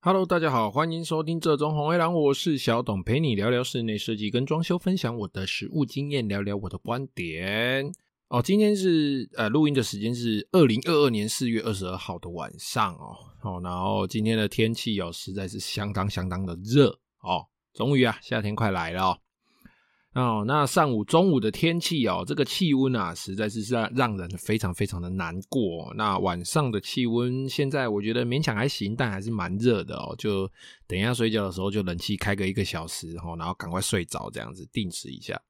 Hello，大家好，欢迎收听这中红黑狼，我是小董，陪你聊聊室内设计跟装修，分享我的实物经验，聊聊我的观点。哦，今天是呃录音的时间是二零二二年四月二十二号的晚上哦，哦，然后今天的天气哦实在是相当相当的热哦，终于啊夏天快来了哦。哦，那上午、中午的天气哦，这个气温啊，实在是让让人非常非常的难过。那晚上的气温，现在我觉得勉强还行，但还是蛮热的哦。就等一下睡觉的时候，就冷气开个一个小时哦，然后赶快睡着，这样子定时一下。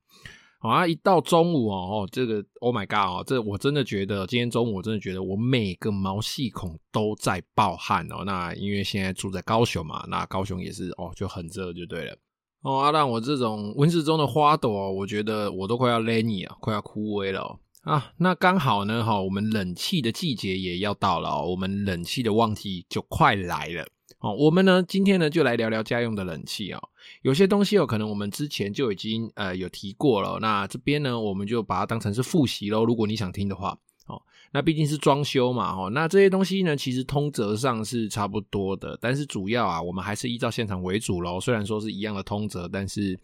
好啊，一到中午哦，这个 Oh my God 哦，这我真的觉得今天中午我真的觉得我每个毛细孔都在爆汗哦。那因为现在住在高雄嘛，那高雄也是哦，就很热就对了。哦，阿、啊、让我这种温室中的花朵，我觉得我都快要勒你啊，快要枯萎了哦。啊，那刚好呢，哈，我们冷气的季节也要到了哦，我们冷气的旺季就快来了。哦，我们呢，今天呢就来聊聊家用的冷气哦。有些东西哦，可能我们之前就已经呃有提过了，那这边呢，我们就把它当成是复习喽。如果你想听的话。哦，那毕竟是装修嘛，哦，那这些东西呢，其实通则上是差不多的，但是主要啊，我们还是依照现场为主喽。虽然说是一样的通则，但是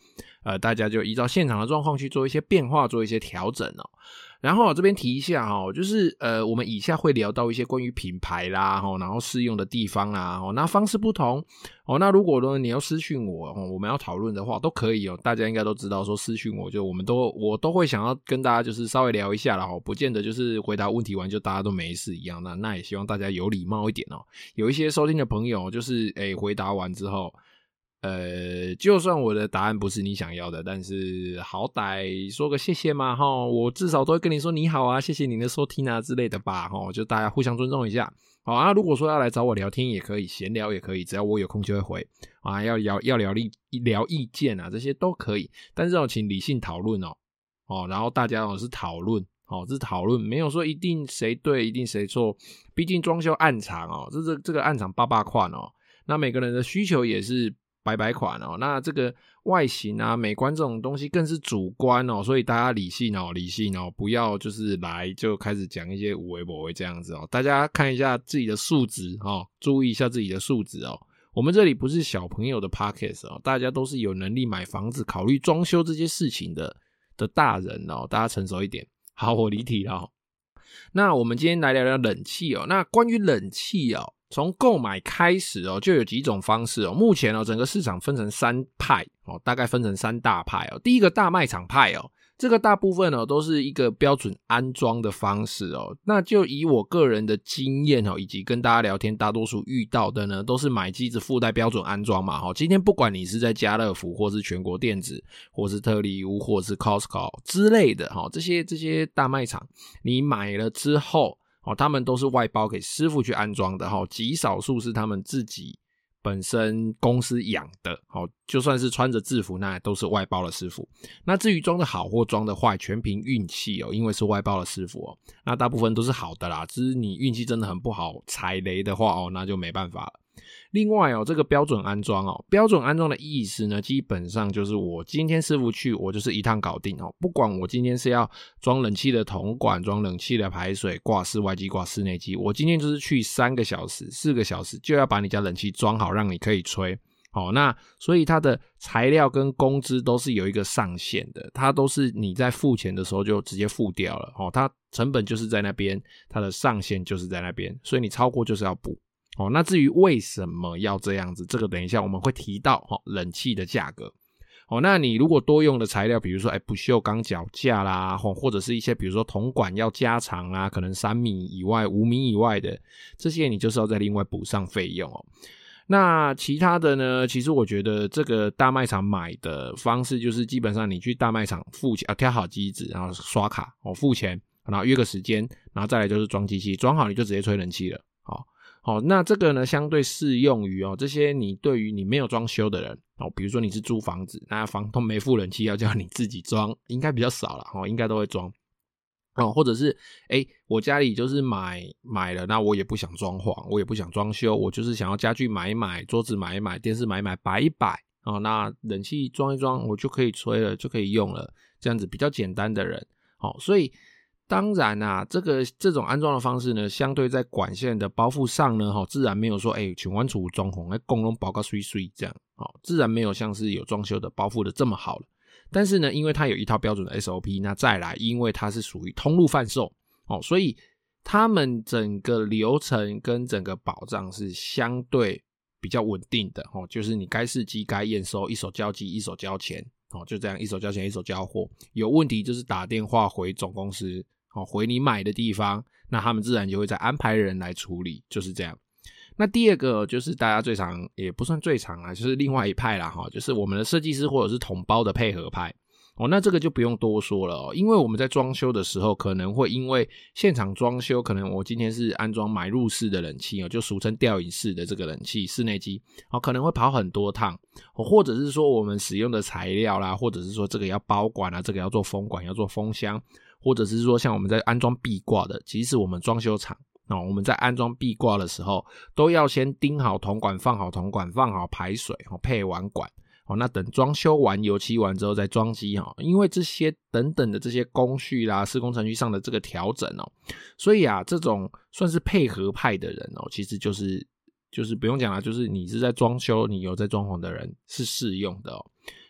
呃，大家就依照现场的状况去做一些变化，做一些调整哦。然后这边提一下哈，就是呃，我们以下会聊到一些关于品牌啦，哈，然后适用的地方啦，哦，那方式不同哦。那如果呢你要私讯我，我们要讨论的话，都可以哦。大家应该都知道，说私讯我就我们都我都会想要跟大家就是稍微聊一下啦，哦，不见得就是回答问题完就大家都没事一样。那那也希望大家有礼貌一点哦。有一些收听的朋友就是诶回答完之后。呃，就算我的答案不是你想要的，但是好歹说个谢谢嘛，哈，我至少都会跟你说你好啊，谢谢你的收听啊之类的吧，哈，就大家互相尊重一下，好啊。如果说要来找我聊天也可以，闲聊也可以，只要我有空就会回啊。要聊要聊意聊意见啊，这些都可以，但是要请理性讨论哦，哦，然后大家哦是讨论，哦，是讨论，没有说一定谁对，一定谁错，毕竟装修案场哦，这这这个案场八八款哦，那每个人的需求也是。白白款哦，那这个外形啊、美观这种东西更是主观哦，所以大家理性哦，理性哦，不要就是来就开始讲一些无为不为这样子哦。大家看一下自己的素质哦，注意一下自己的素质哦。我们这里不是小朋友的 podcast 哦，大家都是有能力买房子、考虑装修这些事情的的大人哦，大家成熟一点。好，我离题了。那我们今天来聊聊冷气哦。那关于冷气哦。从购买开始哦，就有几种方式哦。目前哦，整个市场分成三派哦，大概分成三大派哦。第一个大卖场派哦，这个大部分哦都是一个标准安装的方式哦。那就以我个人的经验哦，以及跟大家聊天，大多数遇到的呢，都是买机子附带标准安装嘛。哈，今天不管你是在家乐福，或是全国电子，或是特利屋，或是 Costco 之类的哈，这些这些大卖场，你买了之后。哦，他们都是外包给师傅去安装的哈，极少数是他们自己本身公司养的。好，就算是穿着制服，那都是外包的师傅。那至于装的好或装的坏，全凭运气哦，因为是外包的师傅哦。那大部分都是好的啦，只是你运气真的很不好，踩雷的话哦，那就没办法了。另外哦，这个标准安装哦，标准安装的意思呢，基本上就是我今天师傅去，我就是一趟搞定哦。不管我今天是要装冷气的铜管、装冷气的排水、挂室外机、挂室内机，我今天就是去三个小时、四个小时，就要把你家冷气装好，让你可以吹。好，那所以它的材料跟工资都是有一个上限的，它都是你在付钱的时候就直接付掉了。哦，它成本就是在那边，它的上限就是在那边，所以你超过就是要补。哦，那至于为什么要这样子，这个等一下我们会提到哈，冷气的价格。哦，那你如果多用的材料，比如说哎不锈钢脚架啦，或或者是一些比如说铜管要加长啊，可能三米以外、五米以外的这些，你就是要再另外补上费用哦。那其他的呢？其实我觉得这个大卖场买的方式，就是基本上你去大卖场付钱啊，挑好机子，然后刷卡哦，付钱，然后约个时间，然后再来就是装机器，装好你就直接吹冷气了。好，哦那这个呢，相对适用于哦，这些你对于你没有装修的人。哦，比如说你是租房子，那房东没付冷气，要叫你自己装，应该比较少了哦，应该都会装。哦，或者是诶，我家里就是买买了，那我也不想装潢，我也不想装修，我就是想要家具买一买，桌子买一买，电视买一买，摆一摆。哦，那冷气装一装，我就可以吹了，就可以用了，这样子比较简单的人，好，所以。当然啊，这个这种安装的方式呢，相对在管线的包覆上呢，哈，自然没有说，哎，全完处装潢，哎，共用包个碎碎这样，哦，自然没有像是有装修的包覆的这么好了。但是呢，因为它有一套标准的 SOP，那再来，因为它是属于通路贩售，哦，所以他们整个流程跟整个保障是相对比较稳定的，哦，就是你该试机、该验收，一手交机，一手交钱，哦，就这样，一手交钱，一手交货，有问题就是打电话回总公司。哦，回你买的地方，那他们自然就会再安排人来处理，就是这样。那第二个就是大家最常，也不算最常啊，就是另外一派啦，哈，就是我们的设计师或者是统包的配合派。哦，那这个就不用多说了哦，因为我们在装修的时候，可能会因为现场装修，可能我今天是安装买入式的冷气哦，就俗称吊饮式的这个冷气室内机，哦，可能会跑很多趟，或者是说我们使用的材料啦，或者是说这个要包管啊，这个要做风管，要做风箱。或者是说，像我们在安装壁挂的，即使我们装修厂啊，我们在安装壁挂的时候，都要先钉好铜管，放好铜管，放好排水，配完管，那等装修完、油漆完之后再装机哈。因为这些等等的这些工序啦、施工程序上的这个调整哦，所以啊，这种算是配合派的人哦，其实就是就是不用讲了，就是你是在装修，你有在装潢的人是适用的哦。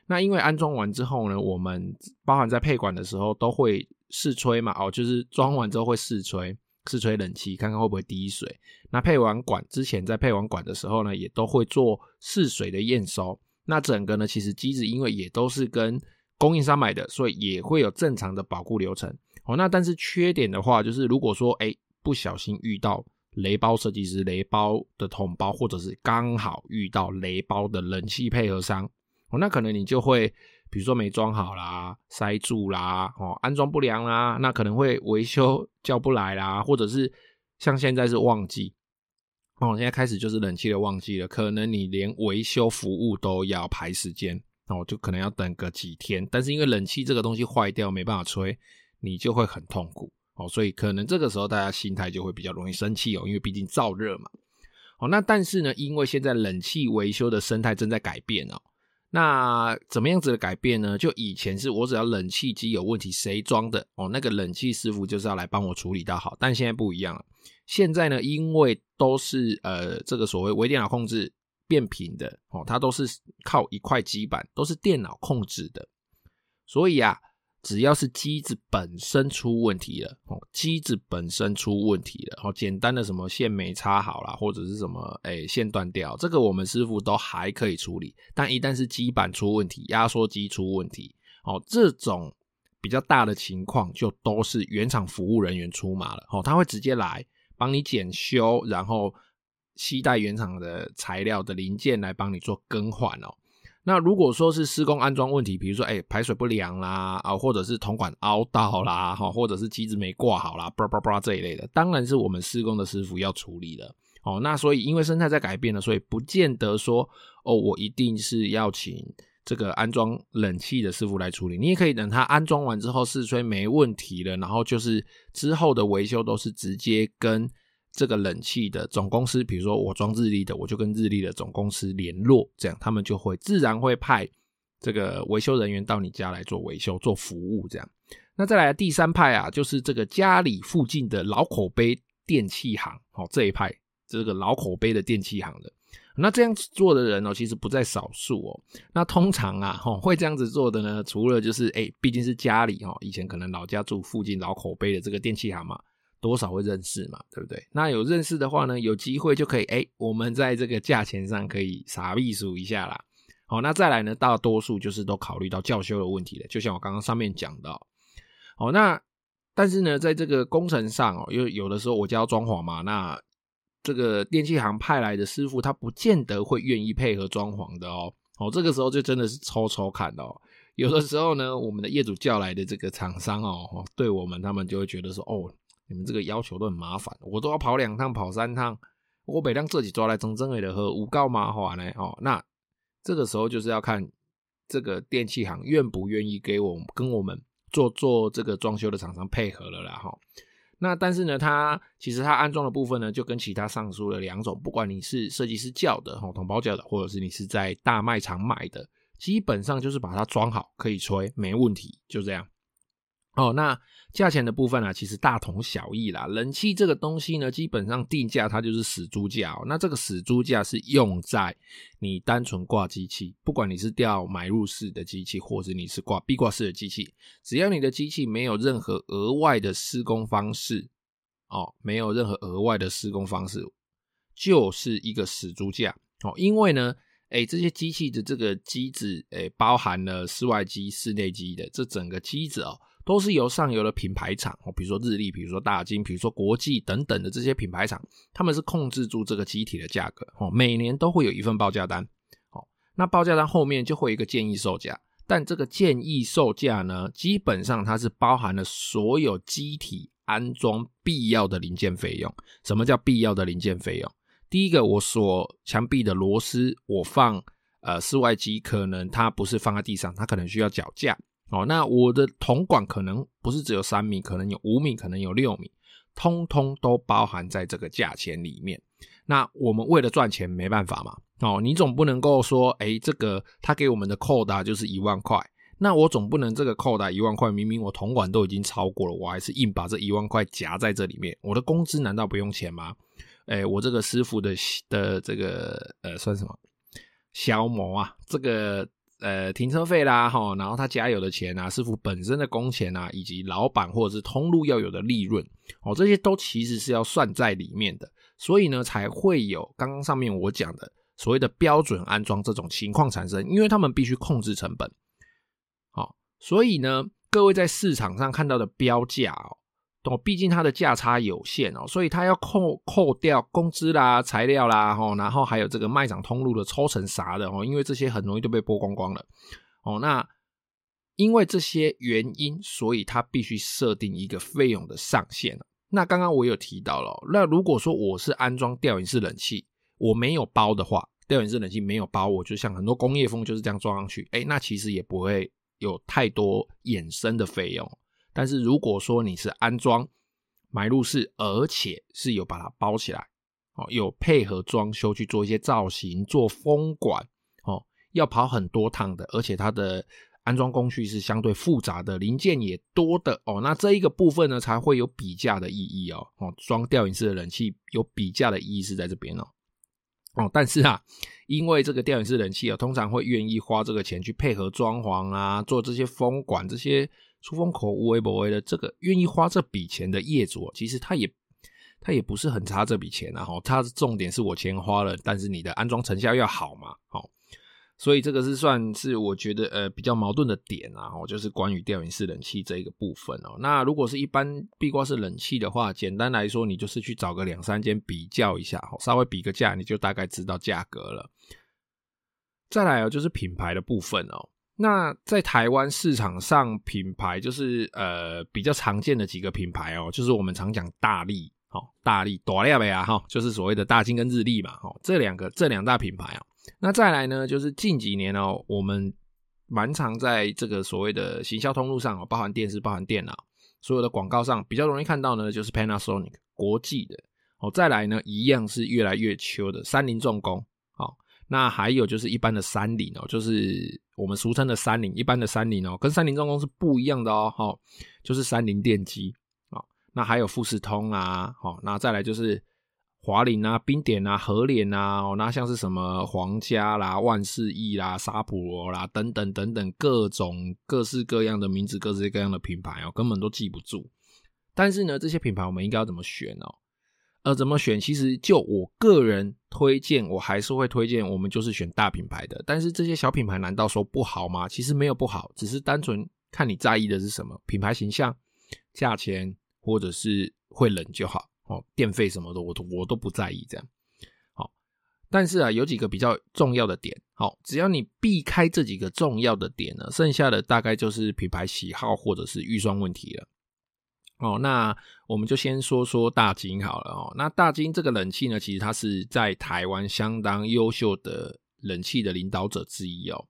那因为安装完之后呢，我们包含在配管的时候都会。试吹嘛，哦，就是装完之后会试吹，试吹冷气，看看会不会滴水。那配完管之前，在配完管的时候呢，也都会做试水的验收。那整个呢，其实机子因为也都是跟供应商买的，所以也会有正常的保固流程。哦，那但是缺点的话，就是如果说哎不小心遇到雷包设计师、雷包的统包，或者是刚好遇到雷包的冷气配合商，那可能你就会。比如说没装好啦，塞住啦，哦，安装不良啦，那可能会维修叫不来啦，或者是像现在是旺季，哦，现在开始就是冷气的旺季了，可能你连维修服务都要排时间，哦，就可能要等个几天。但是因为冷气这个东西坏掉没办法吹，你就会很痛苦，哦，所以可能这个时候大家心态就会比较容易生气哦，因为毕竟燥热嘛，哦，那但是呢，因为现在冷气维修的生态正在改变哦。那怎么样子的改变呢？就以前是我只要冷气机有问题，谁装的哦，那个冷气师傅就是要来帮我处理到好。但现在不一样了，现在呢，因为都是呃这个所谓微电脑控制变频的哦，它都是靠一块基板，都是电脑控制的，所以啊。只要是机子本身出问题了，哦，机子本身出问题了，哦，简单的什么线没插好啦，或者是什么，哎，线断掉，这个我们师傅都还可以处理。但一旦是基板出问题，压缩机出问题，哦，这种比较大的情况，就都是原厂服务人员出马了，哦，他会直接来帮你检修，然后携带原厂的材料的零件来帮你做更换哦。那如果说是施工安装问题，比如说哎、排水不良啦啊，或者是铜管凹到啦哈，或者是机子没挂好啦，叭叭叭这一类的，当然是我们施工的师傅要处理的哦。那所以因为生态在改变了，所以不见得说哦，我一定是要请这个安装冷气的师傅来处理，你也可以等他安装完之后试吹没问题了，然后就是之后的维修都是直接跟。这个冷气的总公司，比如说我装日立的，我就跟日立的总公司联络，这样他们就会自然会派这个维修人员到你家来做维修、做服务。这样，那再来第三派啊，就是这个家里附近的老口碑电器行，哦，这一派这个老口碑的电器行的，那这样子做的人哦，其实不在少数哦。那通常啊，吼会这样子做的呢，除了就是哎，毕竟是家里哦，以前可能老家住附近老口碑的这个电器行嘛。多少会认识嘛，对不对？那有认识的话呢，有机会就可以哎，我们在这个价钱上可以傻避数一下啦。好，那再来呢，大多数就是都考虑到教修的问题了。就像我刚刚上面讲到，好，那但是呢，在这个工程上哦，因为有的时候我家要装潢嘛，那这个电器行派来的师傅他不见得会愿意配合装潢的哦。哦，这个时候就真的是抽抽看哦。有的时候呢，我们的业主叫来的这个厂商哦，对我们他们就会觉得说哦。你们这个要求都很麻烦，我都要跑两趟、跑三趟，我每辆自己抓来整整的和五告麻烦呢。哦，那这个时候就是要看这个电器行愿不愿意给我们跟我们做做这个装修的厂商配合了啦。哈，那但是呢，它其实它安装的部分呢，就跟其他上述的两种，不管你是设计师叫的，哈，同包叫的，或者是你是在大卖场买的，基本上就是把它装好，可以吹，没问题，就这样。哦，那价钱的部分呢、啊，其实大同小异啦。冷气这个东西呢，基本上定价它就是死猪价哦。那这个死猪价是用在你单纯挂机器，不管你是吊买入式的机器，或者你是挂壁挂式的机器，只要你的机器没有任何额外的施工方式哦，没有任何额外的施工方式，就是一个死猪价哦。因为呢，诶，这些机器的这个机子，诶，包含了室外机、室内机的这整个机子哦。都是由上游的品牌厂哦，比如说日立，比如说大金，比如说国际等等的这些品牌厂，他们是控制住这个机体的价格哦，每年都会有一份报价单哦，那报价单后面就会有一个建议售价，但这个建议售价呢，基本上它是包含了所有机体安装必要的零件费用。什么叫必要的零件费用？第一个，我锁墙壁的螺丝，我放呃室外机，可能它不是放在地上，它可能需要脚架。哦，那我的铜管可能不是只有三米，可能有五米，可能有六米，通通都包含在这个价钱里面。那我们为了赚钱，没办法嘛。哦，你总不能够说，哎，这个他给我们的扣打就是一万块，那我总不能这个扣打一万块，明明我铜管都已经超过了，我还是硬把这一万块夹在这里面。我的工资难道不用钱吗？哎，我这个师傅的的这个呃算什么消磨啊？这个。呃，停车费啦，齁，然后他加油的钱啊，师傅本身的工钱啊，以及老板或者是通路要有的利润，哦，这些都其实是要算在里面的，所以呢，才会有刚刚上面我讲的所谓的标准安装这种情况产生，因为他们必须控制成本，好，所以呢，各位在市场上看到的标价哦。哦，毕竟它的价差有限哦，所以它要扣扣掉工资啦、材料啦，吼，然后还有这个卖场通路的抽成啥的哦，因为这些很容易就被剥光光了哦。那因为这些原因，所以它必须设定一个费用的上限。那刚刚我有提到了，那如果说我是安装吊顶式冷气，我没有包的话，吊顶式冷气没有包，我就像很多工业风就是这样装上去，诶，那其实也不会有太多衍生的费用。但是如果说你是安装买入式，而且是有把它包起来，哦，有配合装修去做一些造型、做风管，哦，要跑很多趟的，而且它的安装工序是相对复杂的，零件也多的，哦，那这一个部分呢才会有比价的意义哦，哦，装吊顶式的冷气有比价的意义是在这边哦，哦，但是啊，因为这个吊顶式冷气啊，通常会愿意花这个钱去配合装潢啊，做这些风管这些。出风口无微不微的，这个愿意花这笔钱的业主，其实他也他也不是很差这笔钱啊。哈，他的重点是我钱花了，但是你的安装成效要好嘛。好，所以这个是算是我觉得呃比较矛盾的点啊。哦，就是关于吊顶式冷气这一个部分哦。那如果是一般壁挂式冷气的话，简单来说，你就是去找个两三间比较一下，稍微比个价，你就大概知道价格了。再来哦，就是品牌的部分哦。那在台湾市场上，品牌就是呃比较常见的几个品牌哦，就是我们常讲大力，哦，大立大立啊，哈，就是所谓的大金跟日立嘛，哦，这两个这两大品牌哦。那再来呢，就是近几年哦，我们蛮常在这个所谓的行销通路上哦，包含电视、包含电脑，所有的广告上比较容易看到呢，就是 Panasonic 国际的哦。再来呢，一样是越来越秋的三菱重工，哦，那还有就是一般的三菱哦，就是。我们俗称的三菱，一般的三菱哦，跟三菱重工是不一样的哦，哈，就是三菱电机啊，那还有富士通啊，好，那再来就是华菱啊、冰点啊、和联啊，哦，那像是什么皇家啦、万事益啦、沙普罗啦等等等等各种各式各样的名字、各式各样的品牌哦，根本都记不住。但是呢，这些品牌我们应该要怎么选哦？呃，怎么选？其实就我个人推荐，我还是会推荐我们就是选大品牌的。但是这些小品牌难道说不好吗？其实没有不好，只是单纯看你在意的是什么，品牌形象、价钱，或者是会冷就好哦。电费什么的，我都我都不在意这样。好，但是啊，有几个比较重要的点，好，只要你避开这几个重要的点呢，剩下的大概就是品牌喜好或者是预算问题了。哦，那我们就先说说大金好了哦。那大金这个冷气呢，其实它是在台湾相当优秀的冷气的领导者之一哦。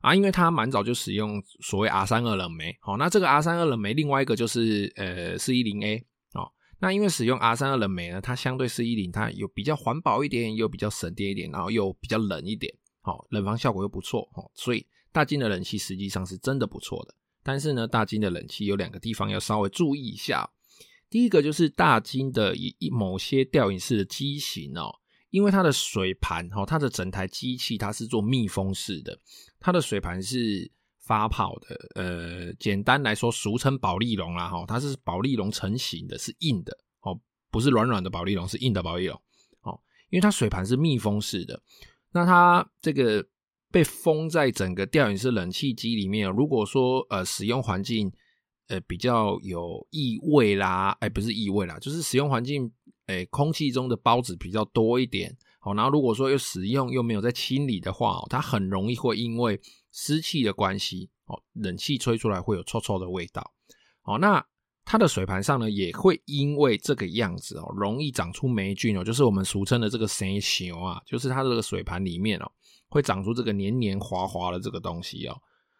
啊，因为它蛮早就使用所谓 R 三二冷媒。好，那这个 R 三二冷媒，另外一个就是呃四一零 A 哦。那因为使用 R 三二冷媒呢，它相对四一零它有比较环保一点，又比较省电一点，然后又比较冷一点。好，冷房效果又不错哦。所以大金的冷气实际上是真的不错的。但是呢，大金的冷气有两个地方要稍微注意一下。第一个就是大金的一某些吊饮式的机型哦，因为它的水盘哦，它的整台机器它是做密封式的，它的水盘是发泡的。呃，简单来说，俗称保利龙啦哈，它是保利龙成型的，是硬的哦，不是软软的保利龙，是硬的保利龙哦，因为它水盘是密封式的，那它这个被封在整个吊顶式冷气机里面。如果说呃使用环境，呃，比较有异味啦，哎，不是异味啦，就是使用环境，哎，空气中的孢子比较多一点，好，然后如果说又使用又没有在清理的话，它很容易会因为湿气的关系，哦，冷气吹出来会有臭臭的味道，哦，那它的水盘上呢，也会因为这个样子哦，容易长出霉菌哦，就是我们俗称的这个生锈啊，就是它这个水盘里面哦，会长出这个黏黏滑滑的这个东西哦，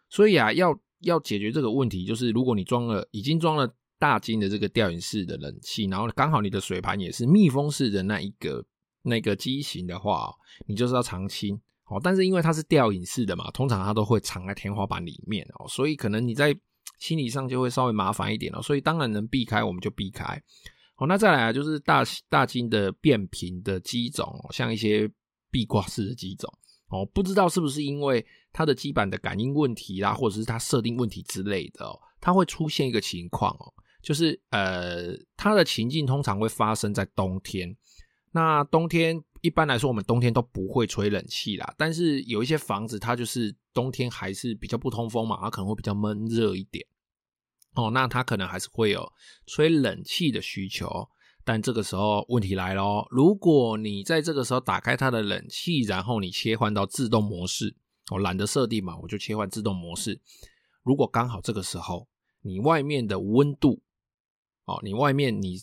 所以啊，要。要解决这个问题，就是如果你装了已经装了大金的这个吊饮式的冷气，然后刚好你的水盘也是密封式的那一个那个机型的话，你就是要常清哦。但是因为它是吊饮式的嘛，通常它都会藏在天花板里面哦，所以可能你在心理上就会稍微麻烦一点哦。所以当然能避开我们就避开。好，那再来啊，就是大大金的变频的机种，像一些壁挂式的机种。哦，不知道是不是因为它的基板的感应问题啦，或者是它设定问题之类的哦，它会出现一个情况哦，就是呃，它的情境通常会发生在冬天。那冬天一般来说，我们冬天都不会吹冷气啦，但是有一些房子它就是冬天还是比较不通风嘛，它可能会比较闷热一点。哦，那它可能还是会有吹冷气的需求。但这个时候问题来了哦，如果你在这个时候打开它的冷气，然后你切换到自动模式，我懒得设定嘛，我就切换自动模式。如果刚好这个时候你外面的温度，哦，你外面你，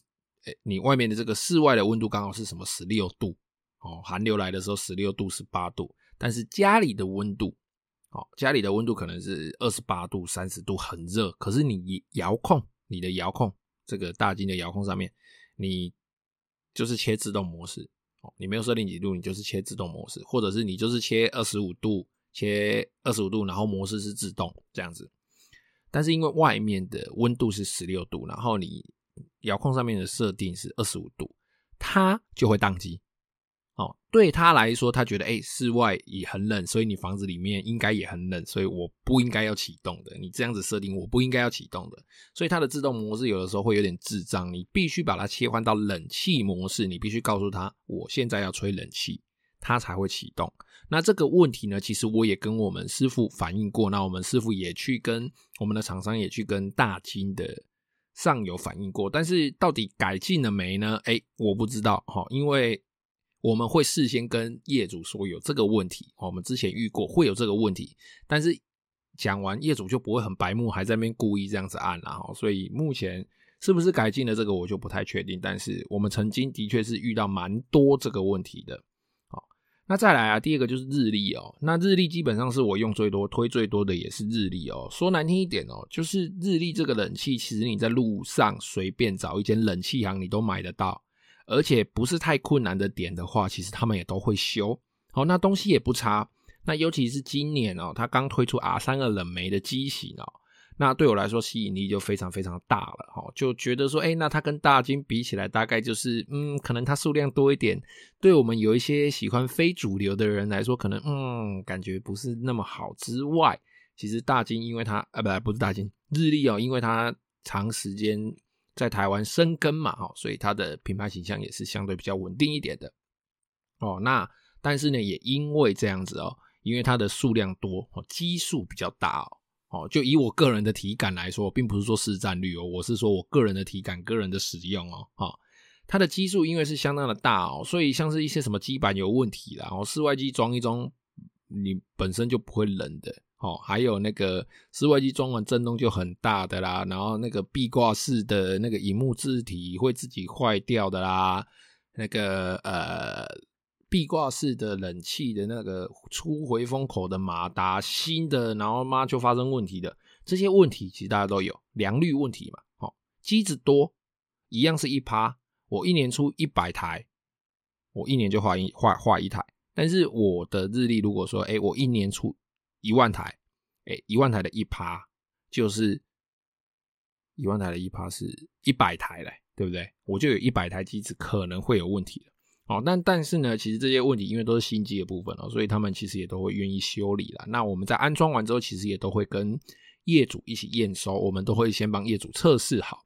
诶，你外面的这个室外的温度刚好是什么十六度，哦，寒流来的时候十六度十八度，但是家里的温度，哦，家里的温度可能是二十八度三十度很热，可是你遥控你的遥控这个大金的遥控上面。你就是切自动模式哦，你没有设定几度，你就是切自动模式，或者是你就是切二十五度，切二十五度，然后模式是自动这样子。但是因为外面的温度是十六度，然后你遥控上面的设定是二十五度，它就会宕机。哦，对他来说，他觉得哎，室外也很冷，所以你房子里面应该也很冷，所以我不应该要启动的。你这样子设定，我不应该要启动的。所以它的自动模式有的时候会有点智障，你必须把它切换到冷气模式，你必须告诉他我现在要吹冷气，它才会启动。那这个问题呢，其实我也跟我们师傅反映过，那我们师傅也去跟我们的厂商也去跟大金的上游反映过，但是到底改进了没呢？哎，我不知道哈，因为。我们会事先跟业主说有这个问题，我们之前遇过会有这个问题，但是讲完业主就不会很白目，还在那边故意这样子按了哈，所以目前是不是改进了这个我就不太确定，但是我们曾经的确是遇到蛮多这个问题的。好，那再来啊，第二个就是日立哦，那日立基本上是我用最多、推最多的也是日立哦。说难听一点哦，就是日立这个冷气，其实你在路上随便找一间冷气行，你都买得到。而且不是太困难的点的话，其实他们也都会修。好，那东西也不差。那尤其是今年哦，它刚推出 R32 冷媒的机型哦，那对我来说吸引力就非常非常大了。哈，就觉得说，哎，那它跟大金比起来，大概就是，嗯，可能它数量多一点。对我们有一些喜欢非主流的人来说，可能，嗯，感觉不是那么好。之外，其实大金因为它，呃，不，不是大金，日立哦，因为它长时间。在台湾生根嘛，哈，所以它的品牌形象也是相对比较稳定一点的，哦，那但是呢，也因为这样子哦，因为它的数量多，哦，基数比较大哦，哦，就以我个人的体感来说，并不是说市占率哦，我是说我个人的体感、个人的使用哦，哈，它的基数因为是相当的大哦，所以像是一些什么基板有问题啦，然后室外机装一装，你本身就不会冷的。哦，还有那个室外机装完震动就很大的啦，然后那个壁挂式的那个荧幕字体会自己坏掉的啦，那个呃壁挂式的冷气的那个出回风口的马达新的，然后妈就发生问题的，这些问题其实大家都有良率问题嘛。哦，机子多一样是一趴，我一年出一百台，我一年就换一换换一台，但是我的日历如果说，哎，我一年出。一万台，哎，一万台的一趴，就是一万台的一趴是一百台嘞，对不对？我就有一百台机子可能会有问题的。哦，但但是呢，其实这些问题因为都是新机的部分哦，所以他们其实也都会愿意修理啦。那我们在安装完之后，其实也都会跟业主一起验收，我们都会先帮业主测试好。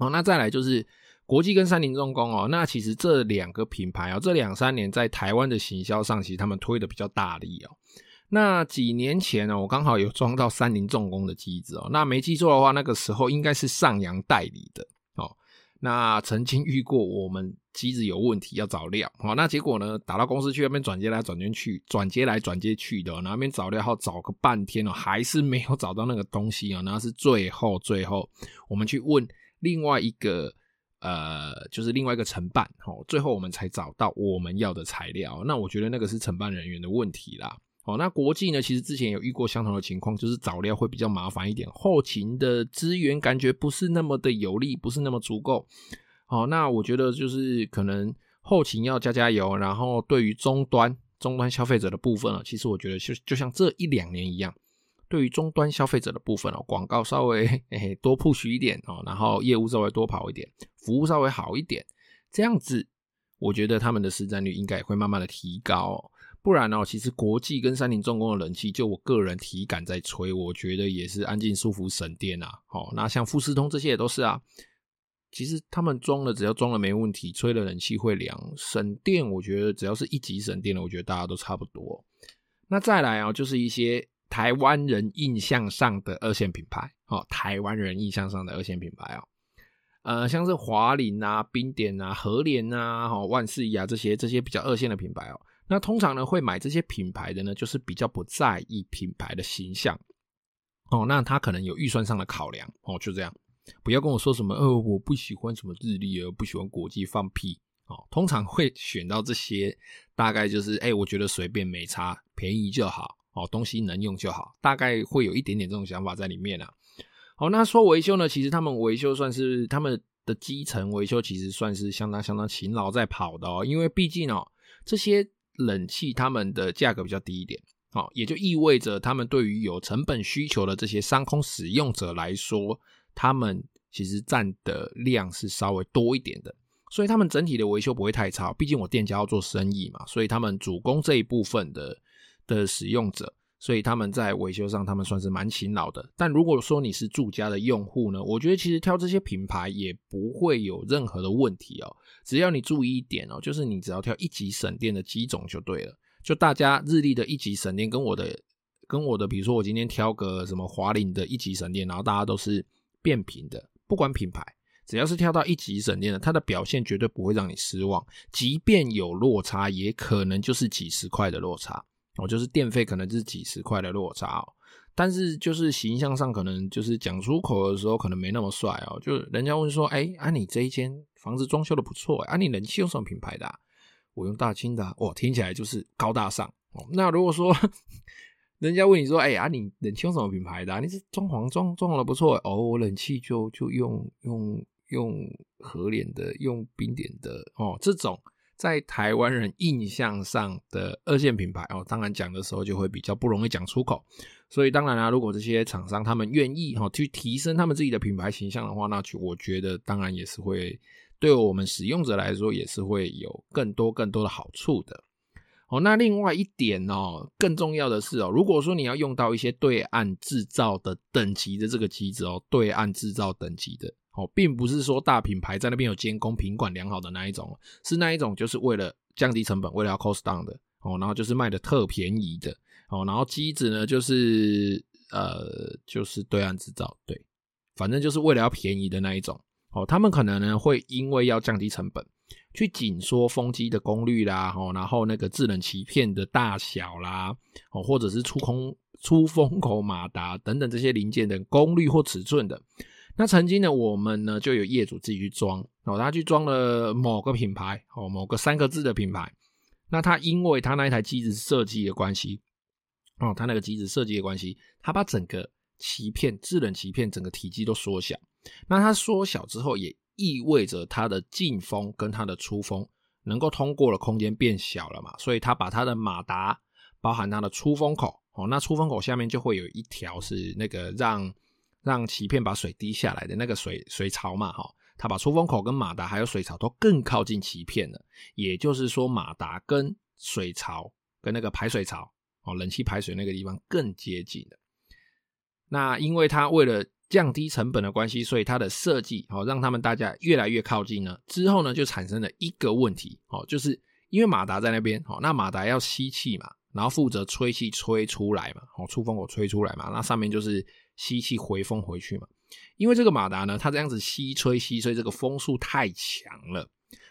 哦，那再来就是国际跟三菱重工哦，那其实这两个品牌哦，这两三年在台湾的行销上，其实他们推的比较大力哦。那几年前呢，我刚好有装到三菱重工的机子哦，那没记错的话，那个时候应该是上扬代理的哦。那曾经遇过我们机子有问题要找料，好，那结果呢，打到公司去那边转接来转接去，转接来转接去的，然后那边找料后找个半天哦，还是没有找到那个东西哦，然后是最后最后我们去问另外一个呃，就是另外一个承办，哦，最后我们才找到我们要的材料。那我觉得那个是承办人员的问题啦。哦，那国际呢，其实之前有遇过相同的情况，就是找料会比较麻烦一点，后勤的资源感觉不是那么的有力，不是那么足够。好，那我觉得就是可能后勤要加加油，然后对于终端终端消费者的部分呢，其实我觉得就就像这一两年一样，对于终端消费者的部分哦，广告稍微 嘿嘿多 push 一点哦，然后业务稍微多跑一点，服务稍微好一点，这样子，我觉得他们的市占率应该也会慢慢的提高哦。不然呢，其实国际跟三菱重工的冷气，就我个人体感在吹，我觉得也是安静、舒服、省电啊。好，那像富士通这些也都是啊。其实他们装了，只要装了没问题，吹了冷气会凉，省电。我觉得只要是一级省电的，我觉得大家都差不多。那再来啊，就是一些台湾人印象上的二线品牌，哦，台湾人印象上的二线品牌哦，呃，像是华菱啊、冰点啊、和联啊、哈万事宜啊这些这些比较二线的品牌哦。那通常呢，会买这些品牌的呢，就是比较不在意品牌的形象哦。那他可能有预算上的考量哦，就这样，不要跟我说什么，呃，我不喜欢什么日历，而不喜欢国际，放屁哦。通常会选到这些，大概就是，哎，我觉得随便没差，便宜就好哦，东西能用就好，大概会有一点点这种想法在里面啊。好，那说维修呢，其实他们维修算是他们的基层维修，其实算是相当相当勤劳在跑的哦，因为毕竟哦这些。冷气他们的价格比较低一点，好，也就意味着他们对于有成本需求的这些商空使用者来说，他们其实占的量是稍微多一点的，所以他们整体的维修不会太差。毕竟我店家要做生意嘛，所以他们主攻这一部分的的使用者。所以他们在维修上，他们算是蛮勤劳的。但如果说你是住家的用户呢，我觉得其实挑这些品牌也不会有任何的问题哦。只要你注意一点哦，就是你只要挑一级省电的机种就对了。就大家日立的一级省电跟我的跟我的，比如说我今天挑个什么华菱的一级省电，然后大家都是变频的，不管品牌，只要是挑到一级省电的，它的表现绝对不会让你失望。即便有落差，也可能就是几十块的落差。哦，就是电费可能是几十块的落差哦，但是就是形象上可能就是讲出口的时候可能没那么帅哦。就人家问说，哎、啊你这一间房子装修的不错，啊你冷气用什么品牌的、我用大清的、啊，哇，听起来就是高大上哦。那如果说 人家问你说，哎、欸，啊你冷气用什么品牌的、你是装潢装装潢的不错哦，我冷气就就用用用和联的，用冰点的哦，这种。在台湾人印象上的二线品牌哦，当然讲的时候就会比较不容易讲出口，所以当然啦、啊，如果这些厂商他们愿意哈去提升他们自己的品牌形象的话，那就我觉得当然也是会对我们使用者来说也是会有更多更多的好处的。哦，那另外一点哦，更重要的是哦，如果说你要用到一些对岸制造的等级的这个机子哦，对岸制造等级的。哦，并不是说大品牌在那边有监工、品管良好的那一种，是那一种就是为了降低成本，为了要 cost down 的哦，然后就是卖的特便宜的哦，然后机子呢就是呃就是对岸制造，对，反正就是为了要便宜的那一种哦，他们可能呢会因为要降低成本，去紧缩风机的功率啦，哦，然后那个制冷鳍片的大小啦，哦，或者是出空出风口马达等等这些零件的功率或尺寸的。那曾经呢，我们呢就有业主自己去装哦，他去装了某个品牌哦，某个三个字的品牌。那他因为他那一台机子设计的关系哦，他那个机子设计的关系，他把整个鳍片、制冷鳍片整个体积都缩小。那它缩小之后，也意味着它的进风跟它的出风能够通过的空间变小了嘛，所以他把它的马达包含它的出风口哦，那出风口下面就会有一条是那个让让鳍片把水滴下来的那个水水槽嘛，哈，它把出风口跟马达还有水槽都更靠近鳍片了。也就是说，马达跟水槽跟那个排水槽哦，冷气排水那个地方更接近了。那因为它为了降低成本的关系，所以它的设计哦，让他们大家越来越靠近呢。之后呢，就产生了一个问题哦，就是因为马达在那边哦，那马达要吸气嘛，然后负责吹气吹出来嘛，哦，出风口吹出来嘛，那上面就是。吸气回风回去嘛，因为这个马达呢，它这样子吸吹吸吹，这个风速太强了，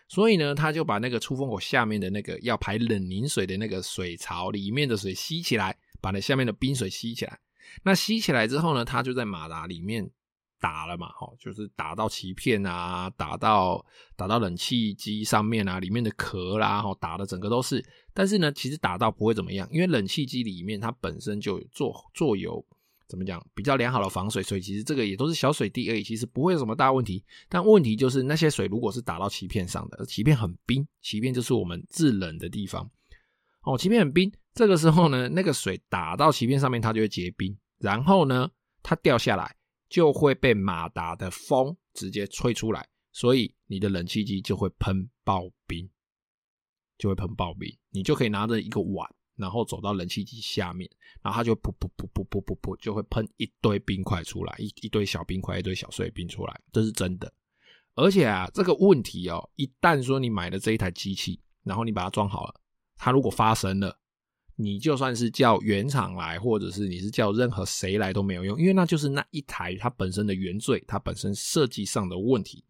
所以呢，它就把那个出风口下面的那个要排冷凝水的那个水槽里面的水吸起来，把那下面的冰水吸起来。那吸起来之后呢，它就在马达里面打了嘛，哈，就是打到鳍片啊，打到打到冷气机上面啊，里面的壳啦，齁，打的整个都是。但是呢，其实打到不会怎么样，因为冷气机里面它本身就做做有。怎么讲？比较良好的防水，所以其实这个也都是小水滴而已，其实不会有什么大问题。但问题就是那些水如果是打到鳍片上的，鳍片很冰，鳍片就是我们制冷的地方。哦，鳍片很冰，这个时候呢，那个水打到鳍片上面，它就会结冰，然后呢，它掉下来就会被马达的风直接吹出来，所以你的冷气机就会喷爆冰，就会喷爆冰，你就可以拿着一个碗。然后走到冷气机下面，然后它就噗噗噗噗噗噗噗，就会喷一堆冰块出来，一一堆小冰块，一堆小碎冰出来，这是真的。而且啊，这个问题哦，一旦说你买了这一台机器，然后你把它装好了，它如果发生了，你就算是叫原厂来，或者是你是叫任何谁来都没有用，因为那就是那一台它本身的原罪，它本身设计上的问题。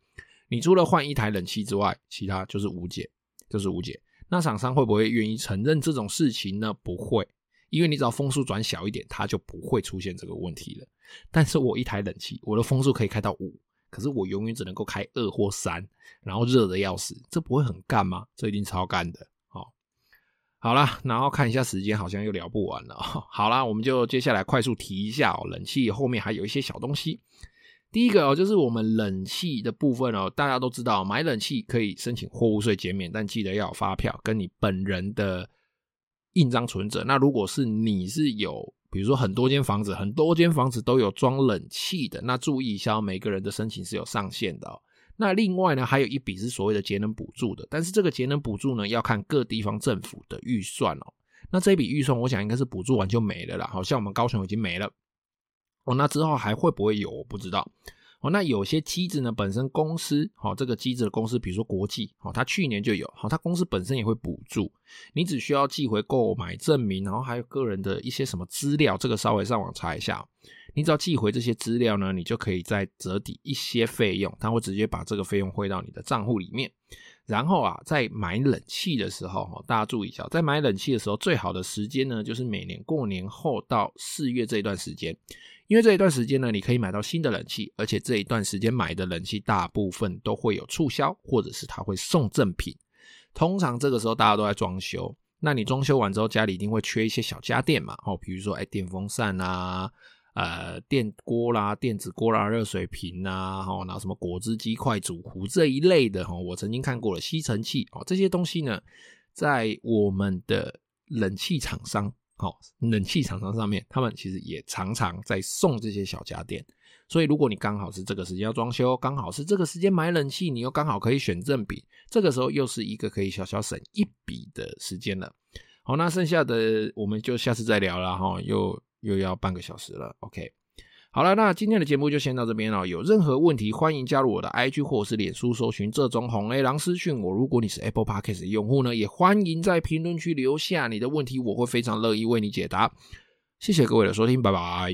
你除了换一台冷气之外，其他就是无解，就是无解。那厂商会不会愿意承认这种事情呢？不会，因为你只要风速转小一点，它就不会出现这个问题了。但是我一台冷气，我的风速可以开到五，可是我永远只能够开二或三，然后热的要死，这不会很干吗？这一定超干的。好，好啦，然后看一下时间，好像又聊不完了。好啦，我们就接下来快速提一下哦，冷气后面还有一些小东西。第一个哦，就是我们冷气的部分哦，大家都知道，买冷气可以申请货物税减免，但记得要有发票跟你本人的印章存折。那如果是你是有，比如说很多间房子，很多间房子都有装冷气的，那注意一下，每个人的申请是有上限的哦。那另外呢，还有一笔是所谓的节能补助的，但是这个节能补助呢，要看各地方政府的预算哦。那这笔预算，我想应该是补助完就没了啦，好像我们高雄已经没了。哦，那之后还会不会有？我不知道。哦，那有些机子呢，本身公司，好，这个机子的公司，比如说国际，好，它去年就有，好，它公司本身也会补助。你只需要寄回购买证明，然后还有个人的一些什么资料，这个稍微上网查一下。你只要寄回这些资料呢，你就可以再折抵一些费用，它会直接把这个费用汇到你的账户里面。然后啊，在买冷气的时候，大家注意一下，在买冷气的时候，最好的时间呢，就是每年过年后到四月这一段时间。因为这一段时间呢，你可以买到新的冷气，而且这一段时间买的冷气大部分都会有促销，或者是他会送赠品。通常这个时候大家都在装修，那你装修完之后，家里一定会缺一些小家电嘛，哦，比如说哎，电风扇啊，呃，电锅啦、电子锅啦、热水瓶啊，然后什么果汁机快、煮壶这一类的，哈，我曾经看过了吸尘器哦，这些东西呢，在我们的冷气厂商。好，冷气厂商上面，他们其实也常常在送这些小家电，所以如果你刚好是这个时间要装修，刚好是这个时间买冷气，你又刚好可以选正品，这个时候又是一个可以小小省一笔的时间了。好，那剩下的我们就下次再聊了哈，又又要半个小时了，OK。好了，那今天的节目就先到这边了。有任何问题，欢迎加入我的 IG 或者是脸书，搜寻这种红 A 狼私讯我。如果你是 Apple Podcast 用户呢，也欢迎在评论区留下你的问题，我会非常乐意为你解答。谢谢各位的收听，拜拜。